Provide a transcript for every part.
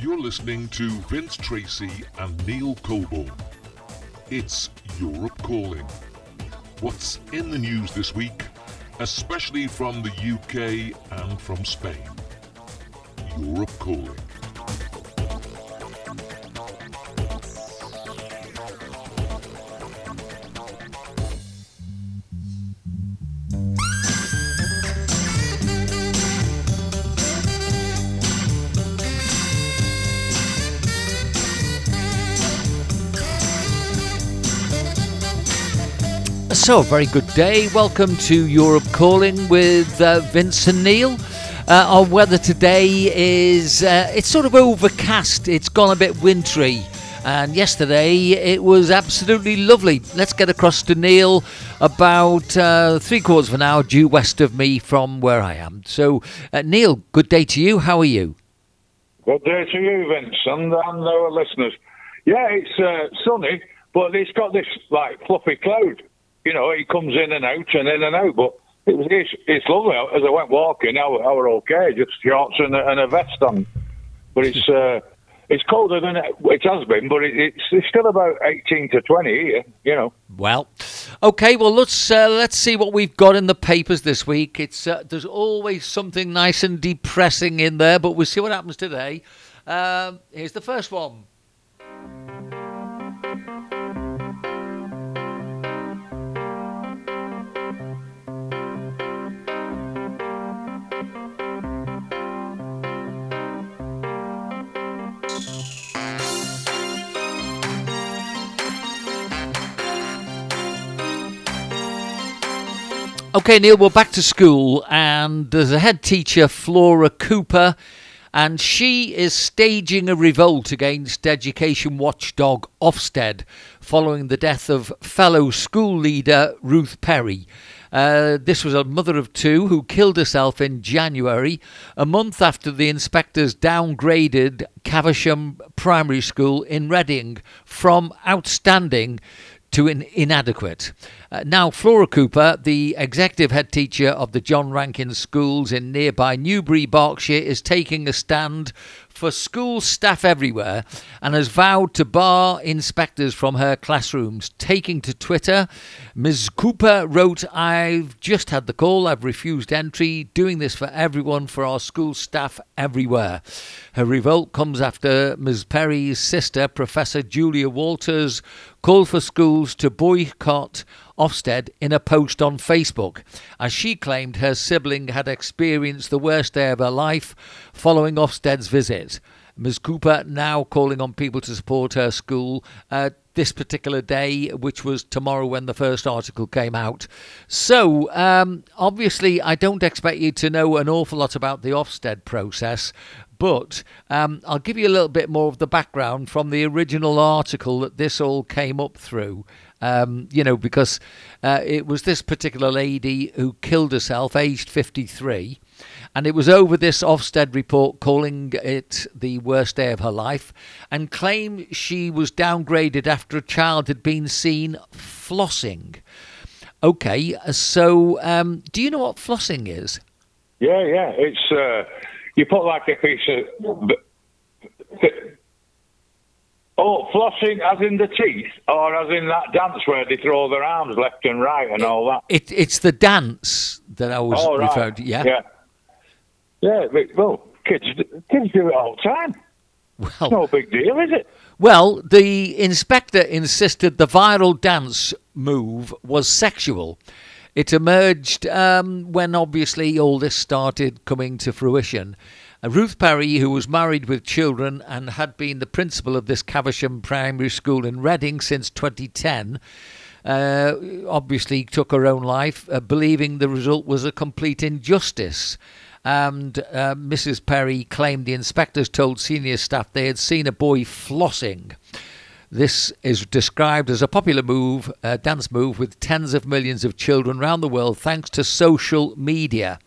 You're listening to Vince Tracy and Neil Colbourne. It's Europe Calling. What's in the news this week, especially from the UK and from Spain? Europe Calling. So, a very good day. Welcome to Europe Calling with uh, Vince and Neil. Uh, our weather today is uh, it's sort of overcast. It's gone a bit wintry. And yesterday it was absolutely lovely. Let's get across to Neil about uh, three quarters of an hour due west of me from where I am. So, uh, Neil, good day to you. How are you? Good day to you, Vince, and, and our listeners. Yeah, it's uh, sunny, but it's got this like fluffy cloud you know, he comes in and out and in and out. But it was, it's, it's lovely. As I went walking, I, I were okay, just shorts and a, and a vest on. But it's uh, it's colder than it, it has been, but it, it's, it's still about 18 to 20 here, you know. Well, okay. Well, let's uh, let's see what we've got in the papers this week. It's uh, there's always something nice and depressing in there, but we'll see what happens today. Um, here's the first one. Okay, Neil, we're back to school, and there's a head teacher, Flora Cooper, and she is staging a revolt against education watchdog Ofsted following the death of fellow school leader Ruth Perry. Uh, this was a mother of two who killed herself in January, a month after the inspectors downgraded Caversham Primary School in Reading from outstanding to an inadequate. Uh, now, Flora Cooper, the executive head teacher of the John Rankin schools in nearby Newbury, Berkshire, is taking a stand for school staff everywhere and has vowed to bar inspectors from her classrooms. Taking to Twitter, Ms. Cooper wrote, I've just had the call, I've refused entry, doing this for everyone, for our school staff everywhere. Her revolt comes after Ms. Perry's sister, Professor Julia Waters, called for schools to boycott Ofsted in a post on Facebook, as she claimed her sibling had experienced the worst day of her life following Ofsted's visit. Ms. Cooper now calling on people to support her school. Uh, this particular day, which was tomorrow when the first article came out. So, um, obviously, I don't expect you to know an awful lot about the Ofsted process, but um, I'll give you a little bit more of the background from the original article that this all came up through. Um, you know, because uh, it was this particular lady who killed herself, aged 53. And it was over this Ofsted report calling it the worst day of her life and claimed she was downgraded after a child had been seen flossing. Okay, so um, do you know what flossing is? Yeah, yeah. It's uh, you put like a piece of Oh, flossing as in the teeth, or as in that dance where they throw their arms left and right and it, all that? It, it's the dance that I was oh, right. referring to, yeah? Yeah. Yeah, well, kids, kids do it all the time. Well, it's no big deal, is it? Well, the inspector insisted the viral dance move was sexual. It emerged um, when obviously all this started coming to fruition. Uh, Ruth Perry, who was married with children and had been the principal of this Caversham Primary School in Reading since 2010, uh, obviously took her own life, uh, believing the result was a complete injustice. And uh, Mrs. Perry claimed the inspectors told senior staff they had seen a boy flossing. This is described as a popular move, a dance move with tens of millions of children around the world thanks to social media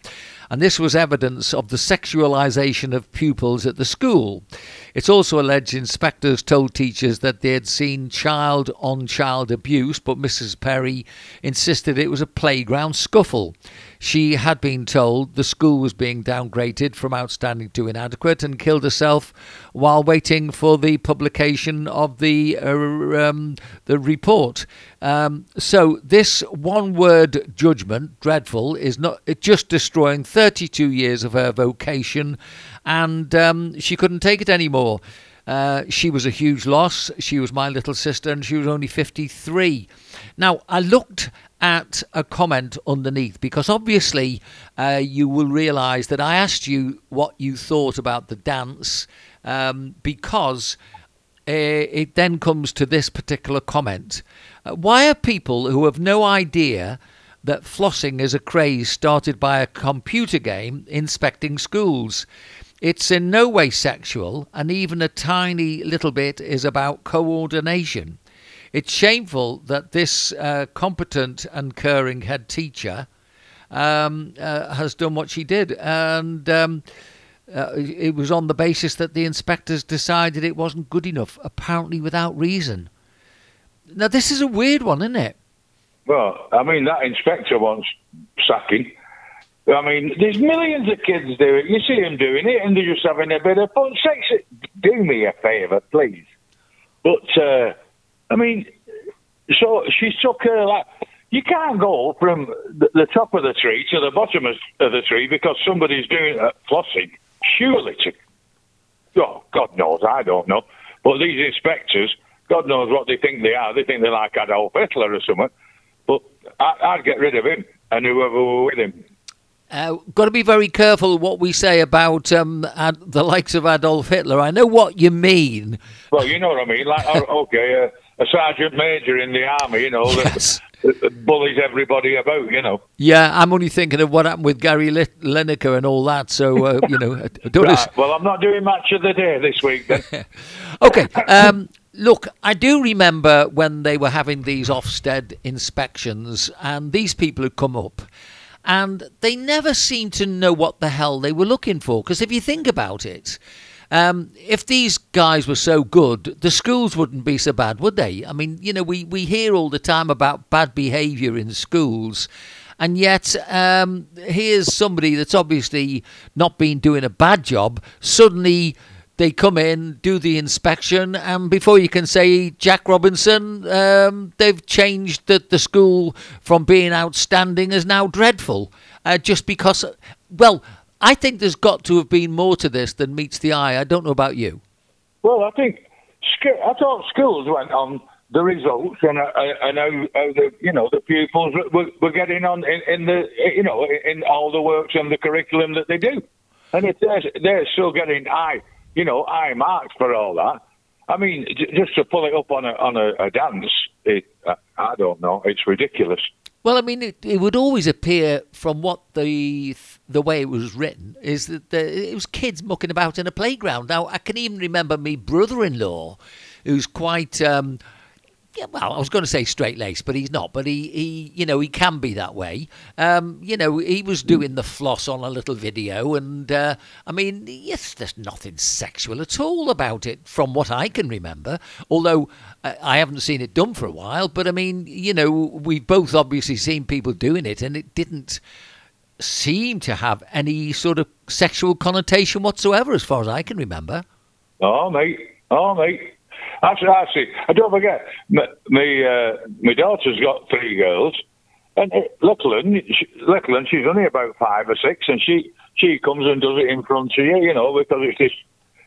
and this was evidence of the sexualisation of pupils at the school. It's also alleged inspectors told teachers that they had seen child on child abuse, but Mrs. Perry insisted it was a playground scuffle. She had been told the school was being downgraded from outstanding to inadequate and killed herself while waiting for the publication of the uh, um, the report. Um, so this one-word judgment, dreadful, is not just destroying 32 years of her vocation, and um, she couldn't take it anymore. Uh, she was a huge loss. She was my little sister, and she was only 53. Now, I looked at a comment underneath because obviously uh, you will realise that I asked you what you thought about the dance um, because uh, it then comes to this particular comment. Uh, why are people who have no idea that flossing is a craze started by a computer game inspecting schools? It's in no way sexual, and even a tiny little bit is about coordination. It's shameful that this uh, competent and caring head teacher um, uh, has done what she did, and um, uh, it was on the basis that the inspectors decided it wasn't good enough, apparently without reason. Now, this is a weird one, isn't it? Well, I mean, that inspector wants sacking. I mean, there's millions of kids do it. You see them doing it, and they're just having a bit of fun. Sex, do me a favour, please. But uh, I mean, so she took her like. You can't go from the, the top of the tree to the bottom of, of the tree because somebody's doing uh, flossing. Surely, to oh God knows, I don't know. But these inspectors, God knows what they think they are. They think they're like Adolf Hitler or something. But I, I'd get rid of him and whoever were with him. Uh, got to be very careful what we say about um, ad- the likes of Adolf Hitler. I know what you mean. Well, you know what I mean. Like, oh, okay, uh, a sergeant major in the army, you know, Yes. that, that bullies everybody about, you know. Yeah, I'm only thinking of what happened with Gary Li- Lineker and all that. So uh, you know, don't. Right, well, I'm not doing much of the day this week. Okay. Um, look, I do remember when they were having these Ofsted inspections, and these people had come up, and they never seemed to know what the hell they were looking for. Because if you think about it, um, if these guys were so good, the schools wouldn't be so bad, would they? I mean, you know, we, we hear all the time about bad behaviour in schools. And yet, um, here's somebody that's obviously not been doing a bad job. Suddenly, they come in, do the inspection, and before you can say Jack Robinson, um, they've changed the, the school from being outstanding as now dreadful. Uh, just because, well, I think there's got to have been more to this than meets the eye. I don't know about you. well, I think, I thought schools went on the results and, uh, and how, how the, you know, the pupils were, were getting on in, in the, you know, in all the works and the curriculum that they do. And if they're, they're still getting high, you know, high marks for all that, I mean, j- just to pull it up on a on a, a dance, it, I, I don't know, it's ridiculous. Well, I mean, it, it would always appear from what the the way it was written is that the, it was kids mucking about in a playground. Now, I can even remember me brother-in-law, who's quite. Um, yeah, well, I was going to say straight laced, but he's not. But he, he, you know, he can be that way. Um, you know, he was doing the floss on a little video, and uh, I mean, yes, there's nothing sexual at all about it, from what I can remember. Although I, I haven't seen it done for a while, but I mean, you know, we've both obviously seen people doing it, and it didn't seem to have any sort of sexual connotation whatsoever, as far as I can remember. Oh, mate. Oh, mate. Actually, actually, I don't forget, my, my, uh, my daughter's got three girls, and uh, Lachlan, she, Lachlan, she's only about five or six, and she, she comes and does it in front of you, you know, because it's this,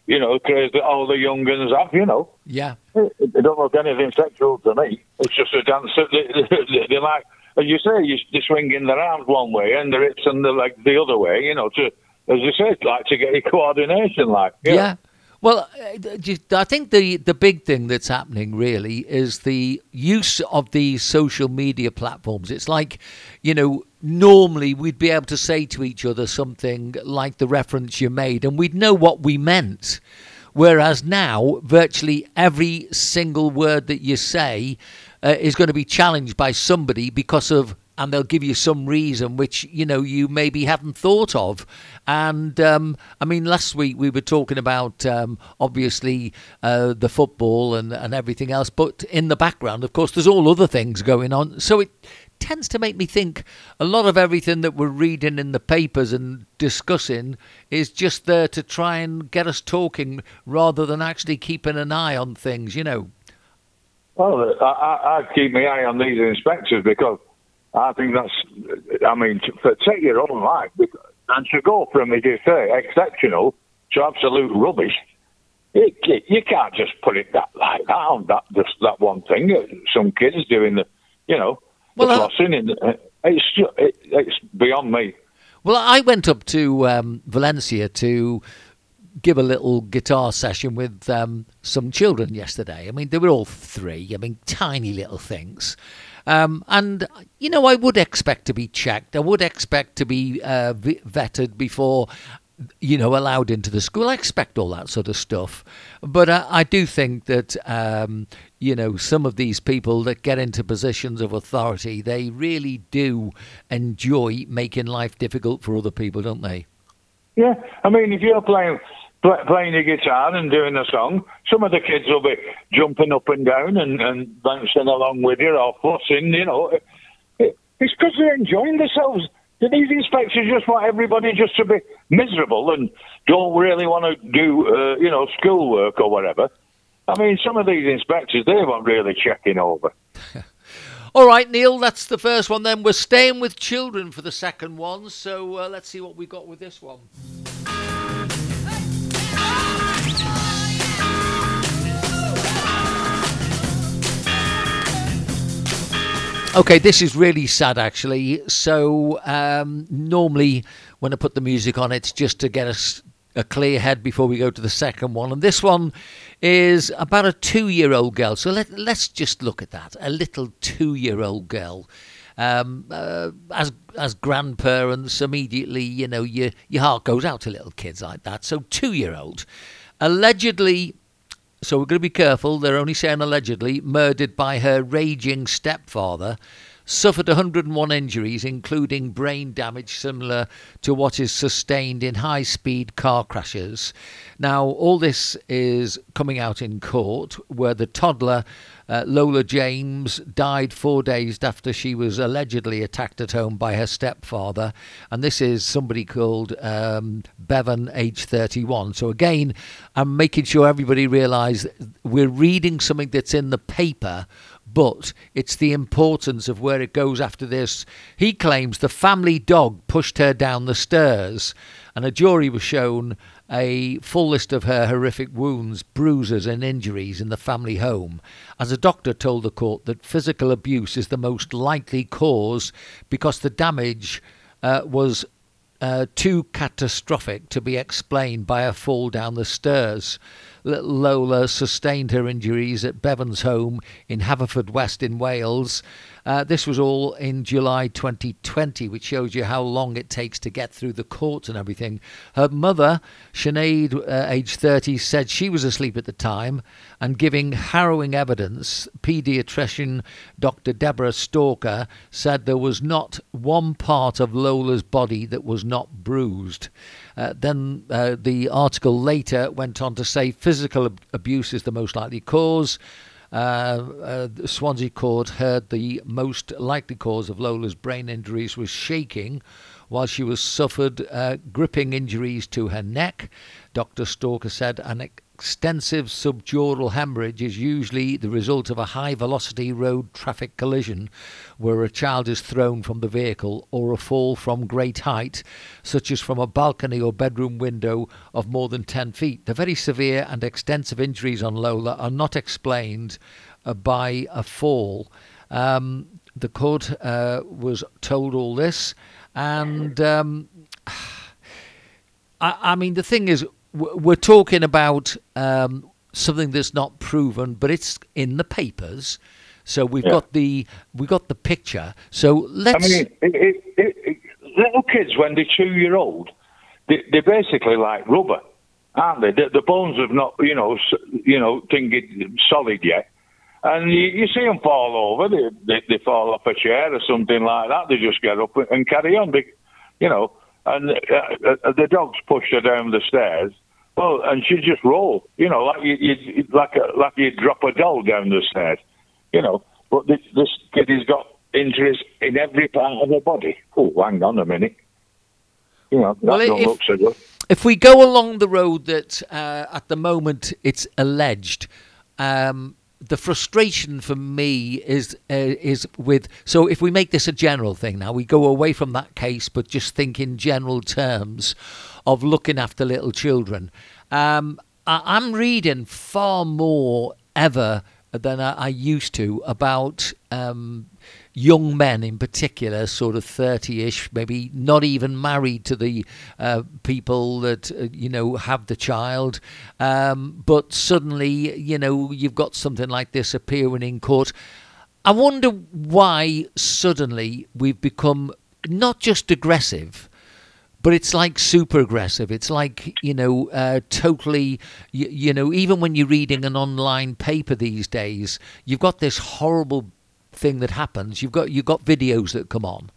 you know, craze that all the young guns have, you know. Yeah. It don't look anything sexual to me. It's just a dance that they, they, they like, as you say, you, they're swinging their arms one way and their hips and the leg the other way, you know, to, as you say, like to get your coordination, like. know. Yeah. Well, uh, I think the, the big thing that's happening really is the use of these social media platforms. It's like, you know, normally we'd be able to say to each other something like the reference you made, and we'd know what we meant. Whereas now, virtually every single word that you say uh, is going to be challenged by somebody because of and they'll give you some reason which you know you maybe haven't thought of and um, i mean last week we were talking about um, obviously uh, the football and, and everything else but in the background of course there's all other things going on so it tends to make me think a lot of everything that we're reading in the papers and discussing is just there to try and get us talking rather than actually keeping an eye on things, you know. Well, I, I, I keep my eye on these inspectors because I think that's, I mean, to, for, take your own life and to go from, as you say, exceptional to absolute rubbish. It, it, you can't just put it that like that on that just that one thing. Some kids doing the, you know, well, the flossing. In, uh, it's just, it, it's beyond me. Well, I went up to um, Valencia to give a little guitar session with um, some children yesterday. I mean, they were all three. I mean, tiny little things. Um, and, you know, I would expect to be checked. I would expect to be uh, vetted before, you know, allowed into the school. I expect all that sort of stuff. But uh, I do think that, um, you know, some of these people that get into positions of authority, they really do enjoy making life difficult for other people, don't they? Yeah. I mean, if you're playing playing the guitar and doing the song, some of the kids will be jumping up and down and, and dancing along with you or fussing, you know. It, it's because they're enjoying themselves. Do These inspectors just want everybody just to be miserable and don't really want to do, uh, you know, schoolwork or whatever. I mean, some of these inspectors, they weren't really checking over. All right, Neil, that's the first one. Then we're staying with children for the second one. So uh, let's see what we got with this one. Okay, this is really sad actually. So, um, normally when I put the music on, it's just to get us a clear head before we go to the second one. And this one is about a two year old girl. So, let, let's just look at that a little two year old girl. Um, uh, as as grandparents, immediately, you know, your, your heart goes out to little kids like that. So, two year old allegedly so we're going to be careful. They're only saying allegedly murdered by her raging stepfather. Suffered 101 injuries, including brain damage similar to what is sustained in high speed car crashes. Now, all this is coming out in court, where the toddler uh, Lola James died four days after she was allegedly attacked at home by her stepfather. And this is somebody called um, Bevan, age 31. So, again, I'm making sure everybody realise we're reading something that's in the paper but it's the importance of where it goes after this. He claims the family dog pushed her down the stairs, and a jury was shown a full list of her horrific wounds, bruises, and injuries in the family home, as a doctor told the court that physical abuse is the most likely cause because the damage uh, was uh, too catastrophic to be explained by a fall down the stairs. Lola sustained her injuries at Bevan's home in Haverfordwest in Wales. Uh, this was all in July 2020, which shows you how long it takes to get through the courts and everything. Her mother, Sinead, uh, age 30, said she was asleep at the time and giving harrowing evidence. Paediatrician Dr. Deborah Stalker said there was not one part of Lola's body that was not bruised. Uh, then uh, the article later went on to say physical ab- abuse is the most likely cause. Uh, uh, Swansea Court heard the most likely cause of Lola's brain injuries was shaking while she was suffered uh, gripping injuries to her neck. Dr. Stalker said an extensive subdural hemorrhage is usually the result of a high velocity road traffic collision where a child is thrown from the vehicle or a fall from great height, such as from a balcony or bedroom window of more than 10 feet. The very severe and extensive injuries on Lola are not explained uh, by a fall. Um, the court uh, was told all this, and um, I, I mean, the thing is, we're talking about um, something that's not proven, but it's in the papers. So we've yeah. got the we got the picture. So let's. I mean, it, it, it, little kids when they're two year old, they, are basically like rubber, aren't they? The, the, bones have not, you know, you know, thinking solid yet. And you, you, see them fall over. They, they, they fall off a chair or something like that. They just get up and carry on. They, you know, and uh, uh, the dogs push her down the stairs well, and she'd just roll, you know, like you, you like a, like you drop a doll down the stairs, you know. But this, this kid, he's got injuries in every part of her body. Oh, hang on a minute. You know, that Well, don't if- look so good. if we go along the road that uh, at the moment it's alleged, um, the frustration for me is uh, is with. So if we make this a general thing now, we go away from that case, but just think in general terms of looking after little children. Um, I, I'm reading far more ever than I, I used to about um, young men in particular, sort of 30 ish, maybe not even married to the uh, people that, uh, you know, have the child. Um, but suddenly, you know, you've got something like this appearing in court. I wonder why suddenly we've become not just aggressive, but it's like super aggressive. It's like you know, uh, totally. You, you know, even when you're reading an online paper these days, you've got this horrible thing that happens. You've got you've got videos that come on.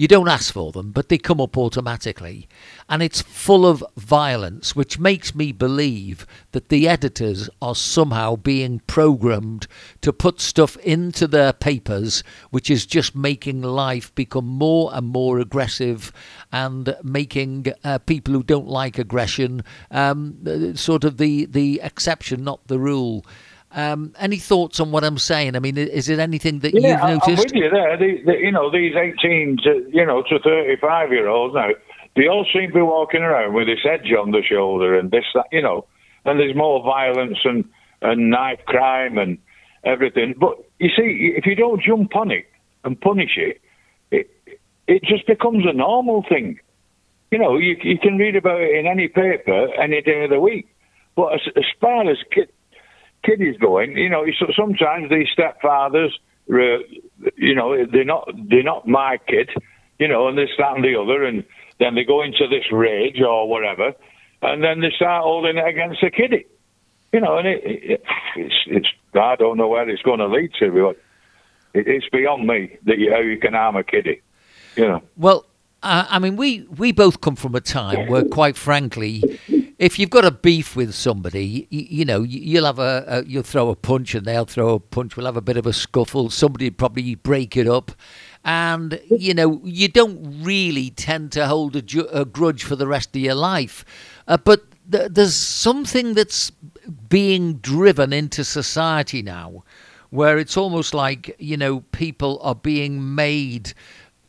You don't ask for them, but they come up automatically. And it's full of violence, which makes me believe that the editors are somehow being programmed to put stuff into their papers, which is just making life become more and more aggressive and making uh, people who don't like aggression um, uh, sort of the, the exception, not the rule. Um, any thoughts on what I'm saying? I mean, is it anything that Yeah, you've I- I'm noticed? with you there. The, the, you know, these 18 to, you know, to 35 year olds now, they all seem to be walking around with this edge on the shoulder and this, that, you know, and there's more violence and, and knife crime and everything. But you see, if you don't jump on it and punish it, it, it just becomes a normal thing. You know, you, you can read about it in any paper any day of the week. But as, as far as kid, kiddies going, you know, so- sometimes these stepfathers, uh, you know, they're not they're not my kid, you know, and this, that, and the other, and then they go into this rage or whatever, and then they start holding it against the kiddie, you know, and it, it it's it's I don't know where it's going to lead to, but it, it's beyond me that you, how you can harm a kiddie, you know. Well, uh, I mean, we, we both come from a time where, quite frankly, if you've got a beef with somebody, you, you know, you- you'll have a, a you'll throw a punch and they'll throw a punch. We'll have a bit of a scuffle. Somebody probably break it up, and you know, you don't really tend to hold a, ju- a grudge for the rest of your life. Uh, but th- there's something that's being driven into society now, where it's almost like you know people are being made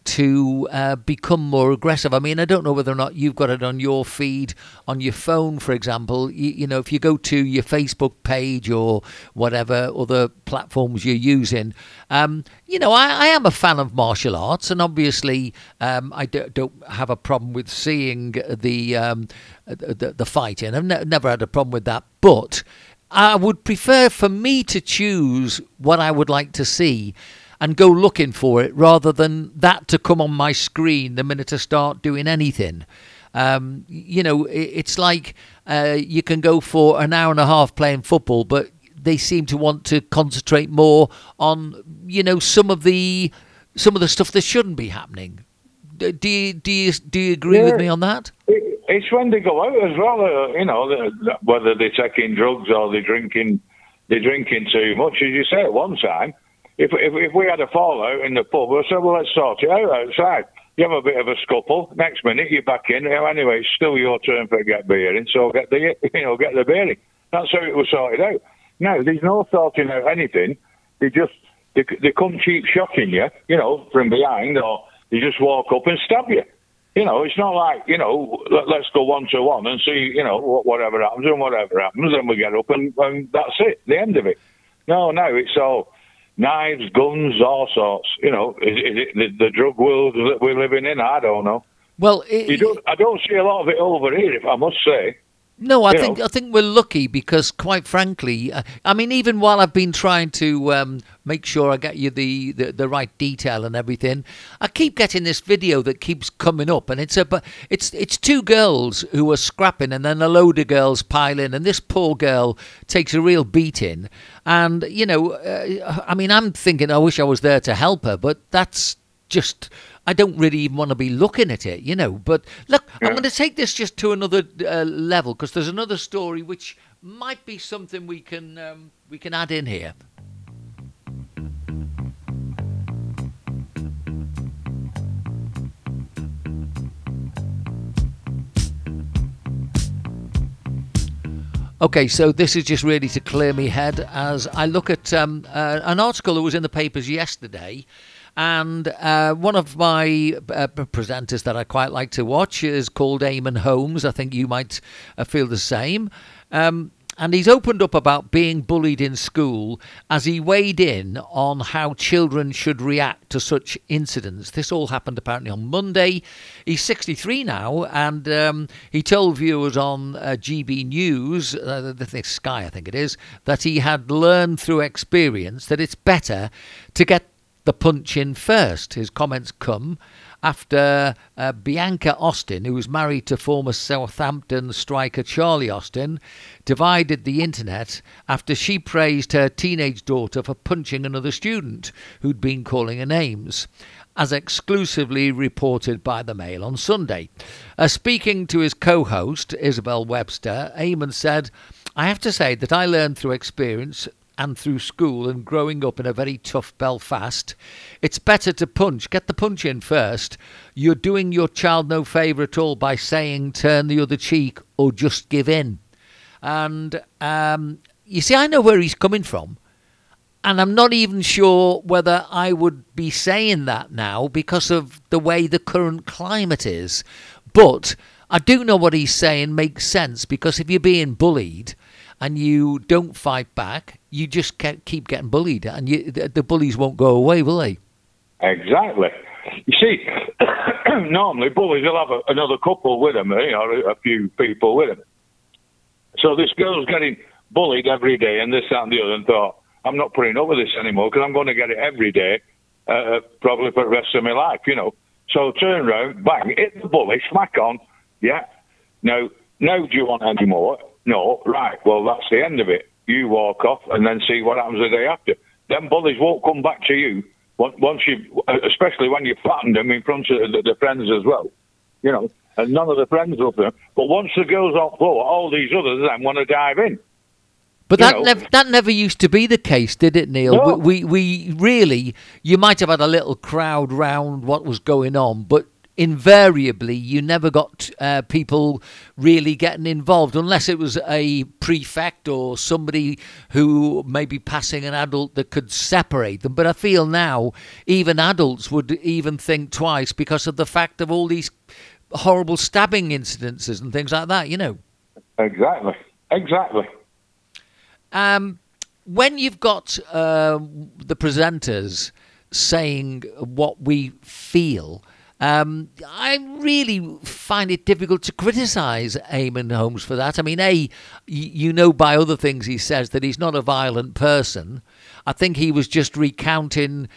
to uh, become more aggressive. I mean, I don't know whether or not you've got it on your feed on your phone, for example. You, you know, if you go to your Facebook page or whatever other platforms you're using, um, you know, I, I am a fan of martial arts, and obviously, um, I do, don't have a problem with seeing the um, the, the fighting. I've ne- never had a problem with that, but. I would prefer for me to choose what I would like to see and go looking for it rather than that to come on my screen the minute I start doing anything. Um, you know, it's like uh, you can go for an hour and a half playing football, but they seem to want to concentrate more on, you know, some of the some of the stuff that shouldn't be happening. Do you do you do you agree with me on that? It's when they go out as well, uh, you know, the- the- whether they're taking drugs or they're drinking, they're drinking too much. As you say at one time, if, if if we had a fallout in the pub, I said, well, let's sort it out outside. You have a bit of a scuffle. Next minute, you're back in. Anyway, it's still your turn for get beer in, so get the you know get the beer in. That's how it was sorted out. Now there's no sorting out anything. They just they, they come cheap shotting you, you know, from behind, or they just walk up and stab you. You know, it's not like, you know, let, let's go one to one and see, you know, whatever happens and whatever happens, and we get up and, and that's it, the end of it. No, no, it's all knives, guns, all sorts. You know, is, is it the, the drug world that we're living in? I don't know. Well, it, You don't, I don't see a lot of it over here, if I must say. No, I you think know. I think we're lucky because, quite frankly, uh, I mean, even while I've been trying to um, make sure I get you the, the, the right detail and everything, I keep getting this video that keeps coming up, and it's a it's it's two girls who are scrapping, and then a load of girls pile in, and this poor girl takes a real beating, and you know, uh, I mean, I'm thinking I wish I was there to help her, but that's just I don't really even want to be looking at it, you know. But look, yeah. I'm going to take this just to another uh, level because there's another story which might be something we can um, we can add in here. Okay, so this is just really to clear my head as I look at um, uh, an article that was in the papers yesterday and uh, one of my uh, presenters that I quite like to watch is called Eamonn Holmes. I think you might uh, feel the same. Um, and he's opened up about being bullied in school as he weighed in on how children should react to such incidents. This all happened apparently on Monday. He's 63 now, and um, he told viewers on uh, GB News, uh, the Sky, I think it is, that he had learned through experience that it's better to get the punch in first. His comments come after uh, Bianca Austin, who was married to former Southampton striker Charlie Austin, divided the internet after she praised her teenage daughter for punching another student who'd been calling her names as exclusively reported by the Mail on Sunday. Uh, speaking to his co host, Isabel Webster, Eamonn said, I have to say that I learned through experience and through school and growing up in a very tough Belfast, it's better to punch. Get the punch in first. You're doing your child no favour at all by saying turn the other cheek or just give in. And um, you see, I know where he's coming from. And I'm not even sure whether I would be saying that now because of the way the current climate is. But I do know what he's saying makes sense because if you're being bullied, and you don't fight back, you just keep getting bullied, and you, the, bullies won't go away, will they? Exactly. You see, normally bullies will have a, another couple with them, eh, or a, a few people with them. So this girl's getting bullied every day, and this, that, and the other, and thought, I'm not putting up with this anymore because I'm going to get it every day, uh, uh, probably for the rest of my life, you know. So turn around, bang, hit the bully, smack on, yeah. Now, now do you want any more? No, right, well, that's the end of it. You walk off and then see what happens the day after. Them bullies won't come back to you once you, especially when you've flattened them in front of the, the friends as well. You know, and none of the friends up there. But once the girls off floor, all these others then want to dive in. But that never, that never used to be the case, did it, Neil? No. We, we we really you might have had a little crowd round what was going on, but invariably you never got uh, people really getting involved unless it was a prefect or somebody who may be passing an adult that could separate them. But I feel now even adults would even think twice because of the fact of all these horrible stabbing incidences and things like that, you know. Exactly. Exactly. Um, when you've got uh, the presenters saying what we feel, um, I really find it difficult to criticise Eamonn Holmes for that. I mean, A, you know by other things he says that he's not a violent person. I think he was just recounting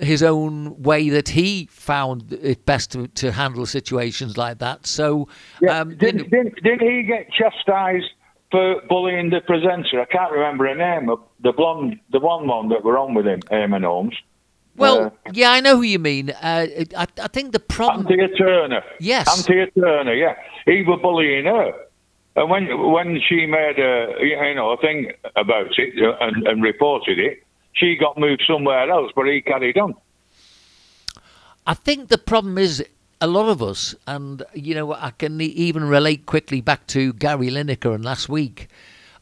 his own way that he found it best to, to handle situations like that. So, yeah, um, did, you know, did, did he get chastised for bullying the presenter? I can't remember her name. The blonde, the one one that were on with him, Eamonn Holmes. Well, Uh, yeah, I know who you mean. Uh, I, I think the problem. Anthea Turner. Yes. Anthea Turner, yeah. He was bullying her. And when when she made a you know a thing about it and, and reported it, she got moved somewhere else, but he carried on. I think the problem is a lot of us, and you know, I can even relate quickly back to Gary Lineker and last week.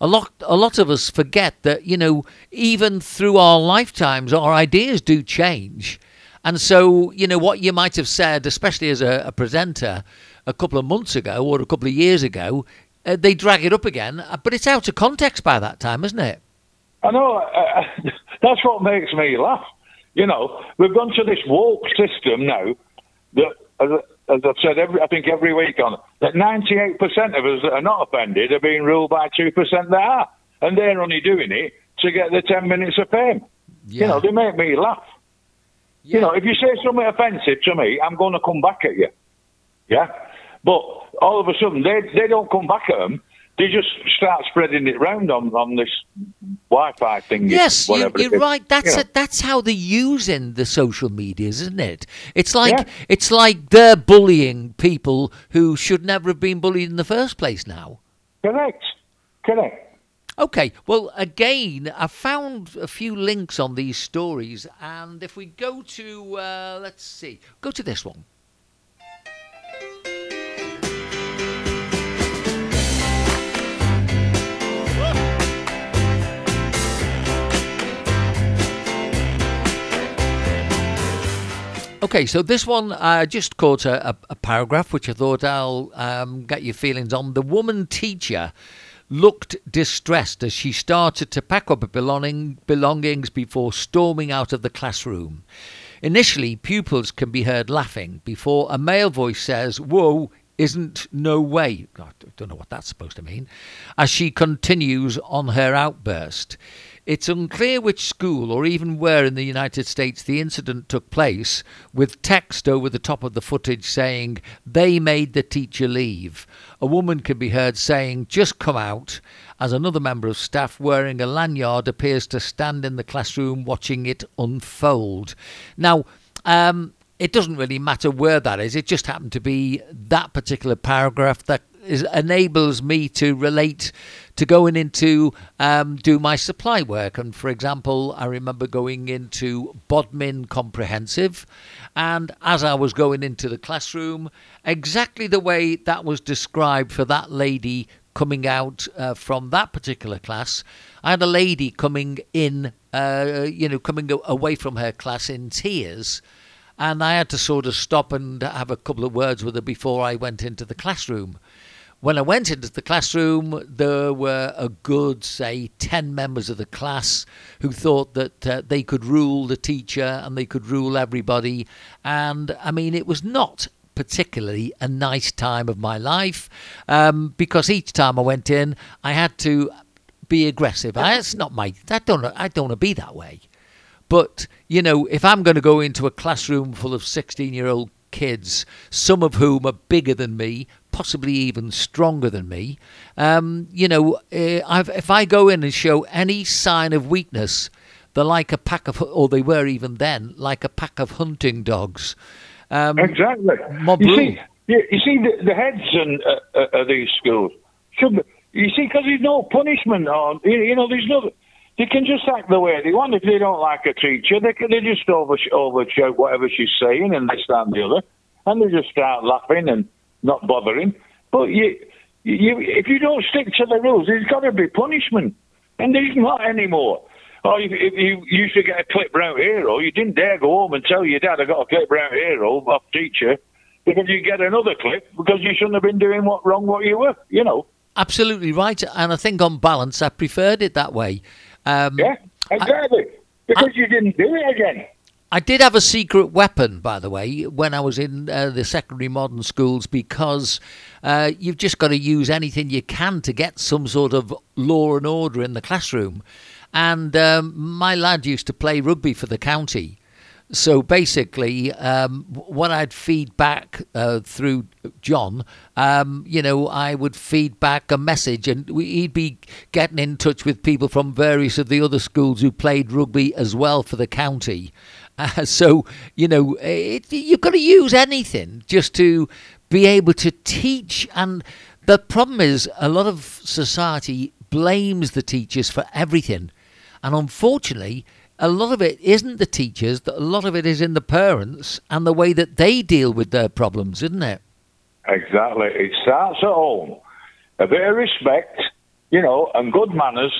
A lot, a lot of us forget that you know, even through our lifetimes, our ideas do change, and so you know what you might have said, especially as a, a presenter, a couple of months ago or a couple of years ago, uh, they drag it up again, uh, but it's out of context by that time, isn't it? I know. Uh, that's what makes me laugh. You know, we've gone to this woke system now that, as, I've said, every, I think every week on that 98% of us that are not offended are being ruled by 2% that are. And they're only doing it to get the 10 minutes of fame. Yeah. You know, they make me laugh. You know, if you say something offensive to me, I'm going to come back at you. Yeah? But all of a sudden, they, they don't come back at them. They just start spreading it round on, on this Wi-Fi thing. Yes, you, you're right. That's You it. That's how they're using the social medias, isn't it? It's like Yeah. it's like they're bullying people who should never have been bullied in the first place. Now, Correct. Correct. okay. Well, again, I found a few links on these stories, and if we go to uh, let's see, go to this one. Okay, so this one I just caught a, a, a, paragraph which I thought I'll um, get your feelings on. The woman teacher looked distressed as she started to pack up her belonging, belongings before storming out of the classroom. Initially, pupils can be heard laughing before a male voice says, Whoa, isn't no way. I don't know what that's supposed to mean. As she continues on her outburst. It's unclear which school or even where in the United States the incident took place, with text over the top of the footage saying, They made the teacher leave. A woman can be heard saying, Just come out, as another member of staff wearing a lanyard appears to stand in the classroom watching it unfold. Now, um, it doesn't really matter where that is, it just happened to be that particular paragraph that is, enables me to relate to going into um, do my supply work. And for example, I remember going into Bodmin Comprehensive, and as I was going into the classroom, exactly the way that was described for that lady coming out uh, from that particular class, I had a lady coming in, uh, you know, coming away from her class in tears. And I had to sort of stop and have a couple of words with her before I went into the classroom. When I went into the classroom, there were a good, say, 10 members of the class who thought that uh, they could rule the teacher and they could rule everybody. And I mean, it was not particularly a nice time of my life um, because each time I went in, I had to be aggressive. I, it's not my. I don't. I don't want to be that way. But you know, if I'm going to go into a classroom full of 16-year-old kids, some of whom are bigger than me, possibly even stronger than me. Um, you know, uh, if I go in and show any sign of weakness, they're like a pack of, or they were even then, like a pack of hunting dogs. Um, exactly. Mob you see, you, you see the, the heads and uh, uh, of these schools should be, you see because there's no punishment on you know there's no they can just act the way they want if they don't like a teacher they can they just over over whatever she's saying and this that and the other and they just start laughing and not bothering. But you, you, if you don't stick to the rules, there's got to be punishment, and there's not anymore. Oh, if, if you used to get a clip round here, or you didn't dare go home and tell your dad I got a clip round here, or off teacher, because you get another clip because you shouldn't have been doing what wrong what you were, you know. Absolutely right, and I think on balance, I preferred it that way. Um, yeah, exactly, I, because I, you didn't do it again. I did have a secret weapon, by the way, when I was in uh, the secondary modern schools because uh, you've just got to use anything you can to get some sort of law and order in the classroom. And um, my lad used to play rugby for the county. So basically, um, what I'd feed back uh, through John, um, you know, I would feed back a message, and he'd be getting in touch with people from various of the other schools who played rugby as well for the county. Uh, so, you know, it, you've got to use anything just to be able to teach. And the problem is, a lot of society blames the teachers for everything. And unfortunately, a lot of it isn't the teachers, a lot of it is in the parents and the way that they deal with their problems, isn't it? Exactly. It starts at home. A bit of respect, you know, and good manners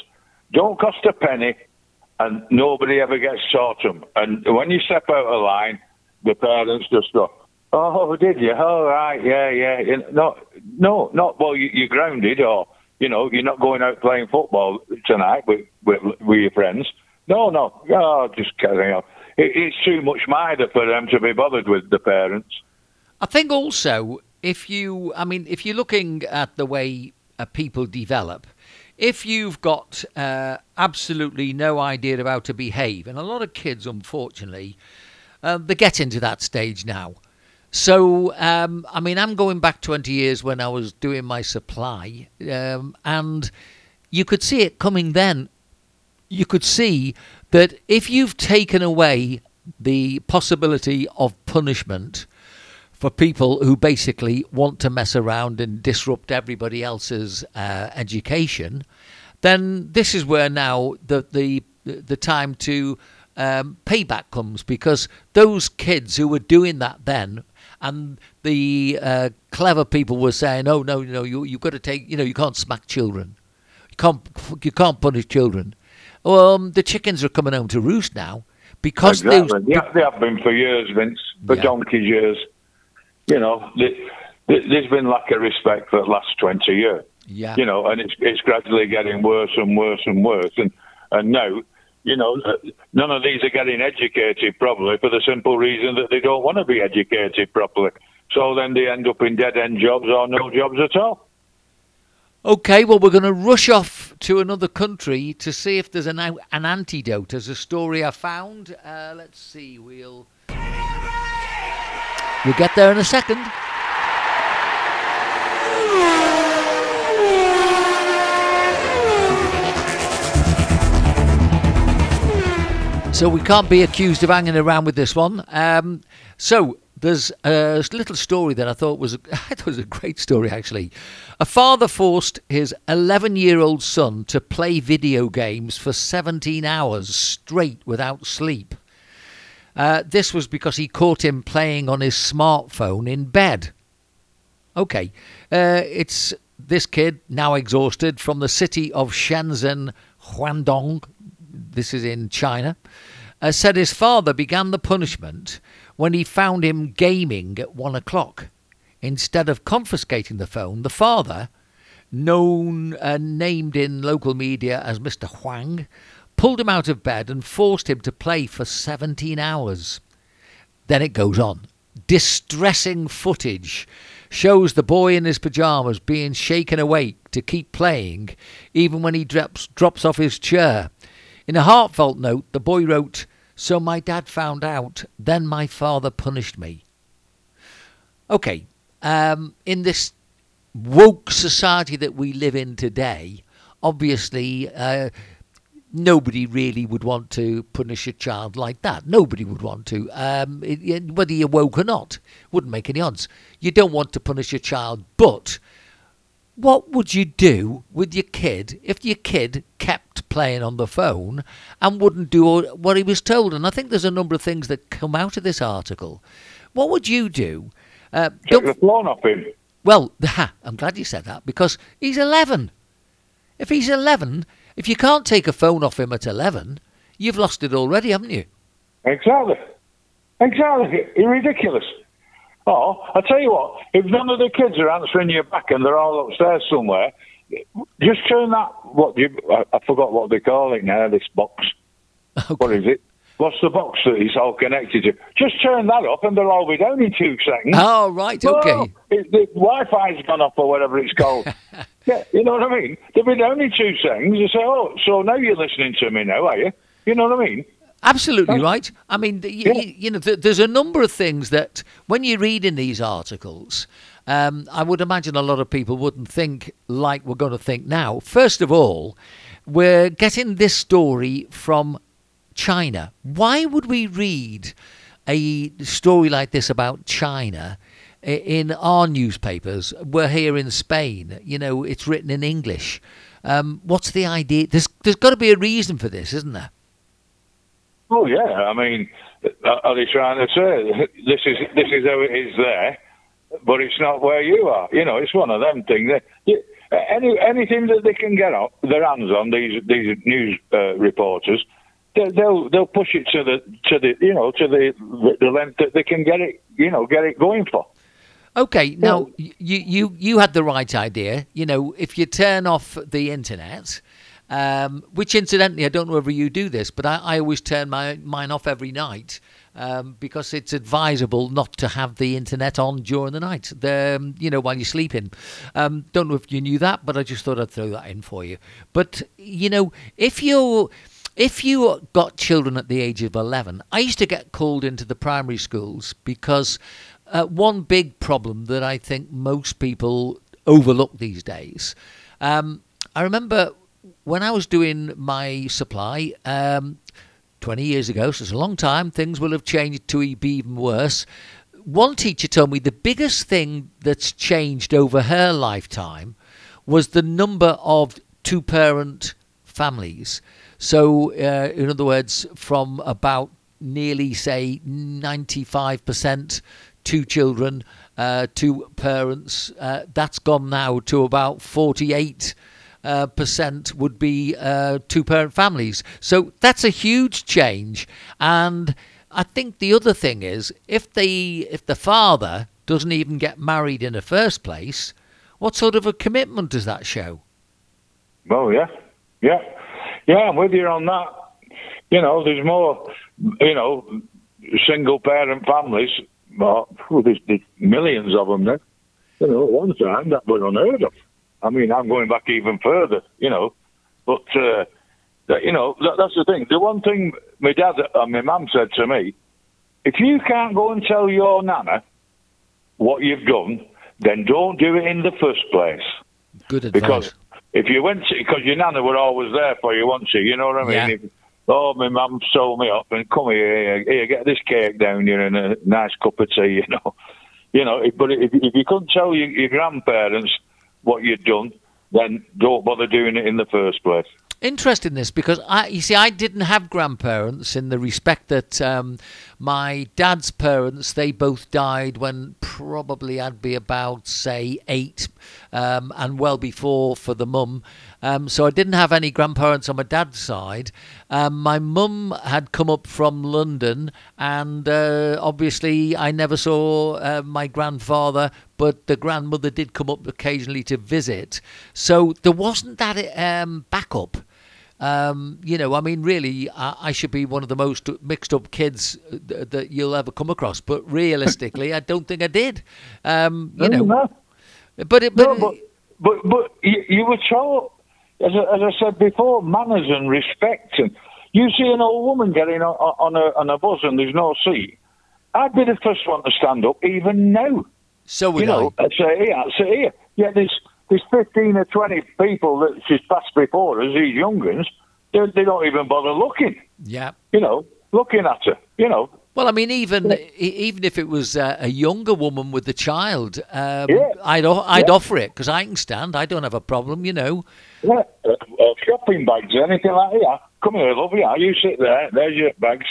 don't cost a penny and nobody ever gets taught them. And when you step out of line, the parents just go, "Oh, did you? Oh, right, yeah, yeah." No, no, not well. You, are grounded, or you know, you're not going out playing football tonight with with, with your friends. No, no, oh, just carry on. It, it's too much minor for them to be bothered with the parents. I think also if you, I mean, if you're looking at the way uh, people develop, if you've got uh, absolutely no idea of how to behave, and a lot of kids, unfortunately, uh, they get into that stage now. So, um, I mean, I'm going back 20 years when I was doing my supply, um, and you could see it coming then. You could see that if you've taken away the possibility of punishment, for people who basically want to mess around and disrupt everybody else's uh, education, then this is where now the the the time to um, payback comes because those kids who were doing that then and the uh, clever people were saying, "Oh no, no, you you've got to take, you know, you can't smack children, you can't you can't punish children." Well, um, the chickens are coming home to roost now because exactly. those, yeah, they have been for years, Vince, for Yeah. donkey's years. You know, th- th- there's been lack of respect for the last 20 years. yeah, You know, and it's it's gradually getting worse and worse and worse. And, and now, you know, uh, none of these are getting educated properly for the simple reason that they don't want to be educated properly. So then they end up in dead end jobs or no jobs at all. Okay, well, we're going to rush off to another country to see if there's an, an antidote. There's a story I found. Uh, let's see. We'll we'll get there in a second. So we can't be accused of hanging around with this one. Um, so there's a little story that I thought was I thought was a great story actually. A father forced his 11-year-old son to play video games for 17 hours straight without sleep. Uh, this was because he caught him playing on his smartphone in bed. Okay, uh, it's this kid now exhausted from the city of Shenzhen, Guangdong. This is in China. Uh, said his father began the punishment when he found him gaming at one o'clock. Instead of confiscating the phone, the father, known uh, named in local media as Mr. Huang, pulled him out of bed and forced him to play for 17 hours. Then it goes on. Distressing footage shows the boy in his pajamas being shaken awake to keep playing, even when he drops, drops off his chair. In a heartfelt note, the boy wrote, So my dad found out, then my father punished me. Okay, um, in this woke society that we live in today, obviously, uh, nobody really would want to punish a child like that. Nobody would want to, um, it, it- whether you're woke or not. Wouldn't make any odds. You don't want to punish your child, but what would you do with your kid if your kid kept playing on the phone and wouldn't do what he was told? And I think there's a number of things that come out of this article. What would you do? Uh, Take the phone off him. well, I'm glad you said that because he's 11. If he's 11, if you can't take a phone off him at 11, you've lost it already, haven't you? Exactly. Exactly. It's ridiculous. Oh, I tell you what, if none of the kids are answering you back and they're all upstairs somewhere, just turn that, what do you, I, I forgot what they call it now, this box. What is it? What's the box that it's all connected to? Just turn that off and they'll all be down in two seconds. Oh, right, okay. Oh, it, the Wi-Fi's gone off or whatever it's called. yeah, you know what I mean? They'll be down in two seconds. You say, oh, so now you're listening to me now, are you? You know what I mean? Absolutely right. I mean, th- y- Yeah. y- you know, th- there's a number of things that when you read in these articles, um, I would imagine a lot of people wouldn't think like we're going to think now. First of all, we're getting this story from China. Why would we read a story like this about China in our newspapers? We're here in Spain. You know, it's written in English. Um, what's the idea? There's there's got to be a reason for this, isn't there? Oh yeah, I mean, are they trying to say this is this is how it is there, but it's not where you are? You know, it's one of them things. Any anything that they can get their hands on these these news uh, reporters, they'll they'll push it to the to the you know to the the length that they can get it you know get it going for. Okay, now you, you you had the right idea. You know, if you turn off the internet, um, which incidentally I don't know whether you do this, but I, I always turn my mine off every night um, because it's advisable not to have the internet on during the night. The um, you know while you're sleeping. Um, don't know if you knew that, but I just thought I'd throw that in for you. But you know, if you if you got children at the age of 11, I used to get called into the primary schools because uh, one big problem that I think most people overlook these days. Um, I remember when I was doing my supply um, 20 years ago, so it's a long time, things will have changed to be even worse. One teacher told me the biggest thing that's changed over her lifetime was the number of two parent families. So, uh, in other words, from about nearly, say, 95% two children, uh, two parents, uh, that's gone now to about 48 uh, percent would be uh, two parent families. So that's a huge change. And I think the other thing is if the if the father doesn't even get married in the first place, what sort of a commitment does that show? Well, yeah, yeah, yeah. I'm with you on that. You know, there's more. You know, single parent families. Well, there's, there's millions of them then. You know, at one time that was unheard of. I mean, I'm going back even further. You know, but uh, that, you know that, that's the thing. The one thing my dad and my mum said to me: if you can't go and tell your nana what you've done, then don't do it in the first place. Good advice. Because if you went, because your nana were always there for you, wasn't she? You know what I mean? Yeah. If, oh, my mum sold me up and come here, here, get this cake down here and a nice cup of tea, you know. You know, if- but if, if you couldn't tell your, your grandparents what you'd done, then don't bother doing it in the first place. Interesting this because I, you see, I didn't have grandparents in the respect that um, my dad's parents they both died when probably I'd be about say eight, um, and well before for the mum. Um, so I didn't have any grandparents on my dad's side. Um, my mum had come up from London, and uh, obviously I never saw uh, my grandfather, but the grandmother did come up occasionally to visit. So there wasn't that um, backup. Um, you know, I mean, really, I, I should be one of the most mixed up kids uh, th- that you'll ever come across. But realistically, I don't think I did. Um, you know, no, but it, but, no, but but but you, you were taught, as I, as I said before, manners and respect. And you see an old woman getting on, on a on a bus and there's no seat. I'd be the first one to stand up, even now. so would you know, I. I'd say here, I'd say here. Yeah, there's there's 15 or 20 people that she's passed before us, these young ones. They, they don't even bother looking. Yeah. You know, looking at her. You know, Well, I mean, even even if it was uh, a younger woman with the child, um, Yeah. I'd o- I'd Yeah. offer it because I can stand. I don't have a problem, you know. Yeah, uh, uh, shopping bags, or anything like that. Yeah. Come here, love. Yeah, you sit there. There's your bags.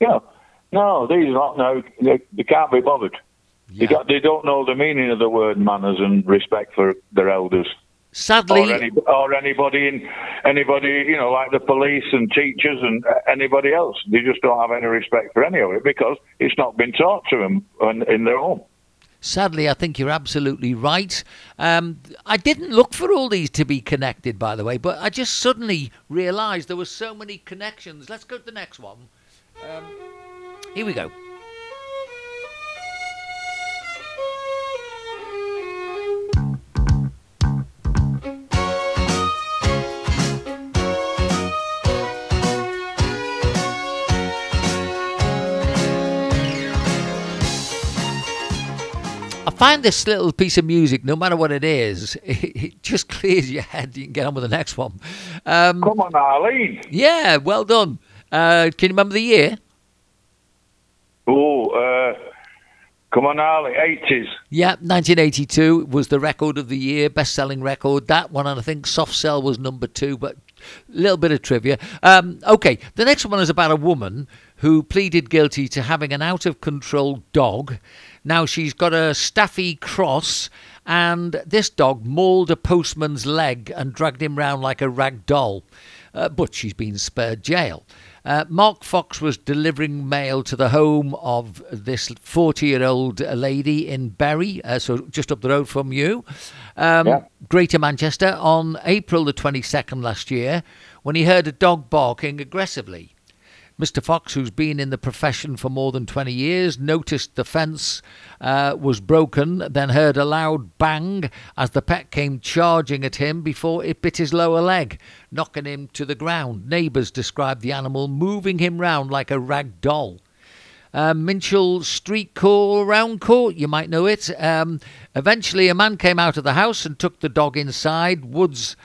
You know, no, these lot, no, they, they can't be bothered. They, Yeah. got, they don't know the meaning of the word manners and respect for their elders. Sadly, Or, any, or anybody in anybody, you know, like the police and teachers and anybody else. They just don't have any respect for any of it because it's not been taught to them in, in their home. Sadly, I think you're absolutely right. Um, I didn't look for all these to be connected, by the way, but I just suddenly realised there were so many connections. Let's go to the next one. Um, here we go. Find this little piece of music, no matter what it is, it, just clears your head. You can get on with the next one. Um, Come on, Eileen. yeah, well done. Uh, can you remember the year? Oh, uh, come on, Eileen. 80s. Yeah, 1982 was the record of the year, best-selling record. That one, and I think Soft Cell was number two. But a little bit of trivia. Um, okay, the next one is about a woman who pleaded guilty to having an out-of-control dog. Now she's got a staffy cross, and this dog mauled a postman's leg and dragged him round like a rag doll. Uh, but she's been spared jail. Uh, Mark Fox was delivering mail to the home of this 40 year old lady in Bury, uh, so just up the road from you, um, Yeah. Greater Manchester, on April the 22nd last year when he heard a dog barking aggressively. Mr. Fox, who's been in the profession for more than 20 years, noticed the fence uh, was broken, then heard a loud bang as the pet came charging at him before it bit his lower leg, knocking him to the ground. Neighbours described the animal moving him round like a rag doll. Uh, Minchell Street Call Round Court, you might know it. Um, eventually, a man came out of the house and took the dog inside. Woods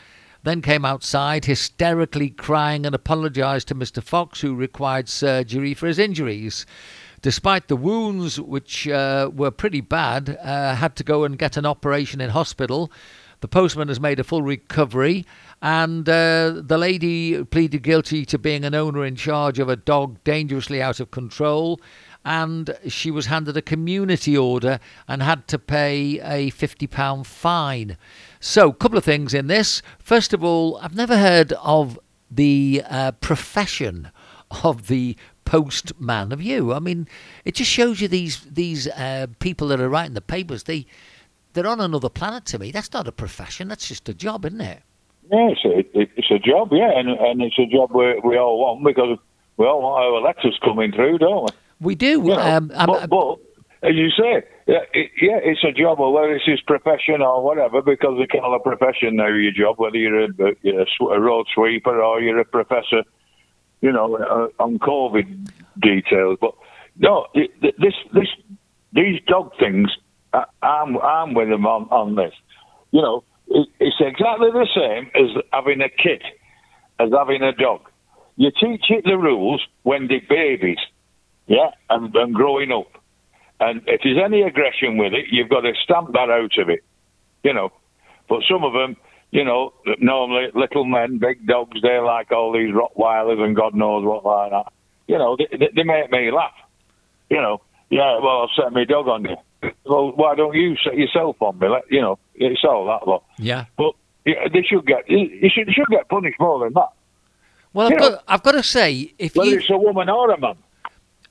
then came outside, hysterically crying and apologised to Mr. Fox, who required surgery for his injuries. Despite the wounds, which uh, were pretty bad, uh, had to go and get an operation in hospital. The postman has made a full recovery, and uh, the lady pleaded guilty to being an owner in charge of a dog dangerously out of control. And she was handed a community order and had to pay a £50 fine. So, a couple of things in this. First of all, I've never heard of the uh, profession of the postman. Have you? I mean, it just shows you these these uh, people that are writing the papers. They they're on another planet to me. That's not a profession. That's just a job, isn't it? Yeah, it's a, it's a job, yeah, and, and it's a job we, we all want because we all want our letters coming through, don't we? We do. You know, um, I'm- but, but as you say, yeah, it, yeah, it's a job, or whether it's his profession or whatever, because they call a profession now your job, whether you're a, you're a, road sweeper or you're a professor, you know, uh, on COVID details. But no, this, this, these dog things, I, I'm, I'm with them on, on this. You know, it, it's exactly the same as having a kid, as having a dog. You teach it the rules when they're babies, yeah, and, and growing up. And if there's any aggression with it, you've got to stamp that out of it, you know. But some of them, you know, normally little men, big dogs, they like all these Rottweilers and God knows what like that. You know, they, they, make me laugh. You know, yeah, well, I'll set my dog on you. Well, why don't you set yourself on me? Let, you know, it's all that lot. yeah. But yeah, they should get, you should, should get punished more than that. Well, I've got I've got to say, if Whether you it's a woman or a man.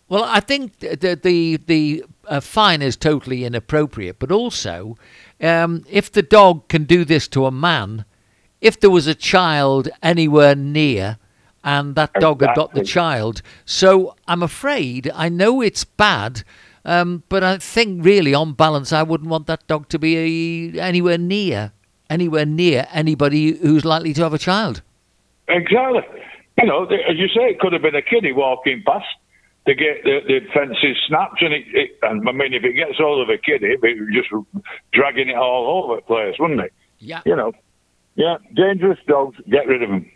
Well, I think the the the uh, fine is totally inappropriate, but also, um, if the dog can do this to a man, if there was a child anywhere near, and that dog had got the child, so I'm afraid I know it's bad. Um, but I think really, on balance, I wouldn't want that dog to be anywhere near, anywhere near anybody who's likely to have a child. Exactly. You know, as you say, it could have been a kiddie walking past to get the, the fences snapped, and it, it. And I mean, if it gets hold of a kiddie, it'd be just dragging it all over the place, wouldn't it? Yeah. You know. Yeah, dangerous dogs. Get rid of them.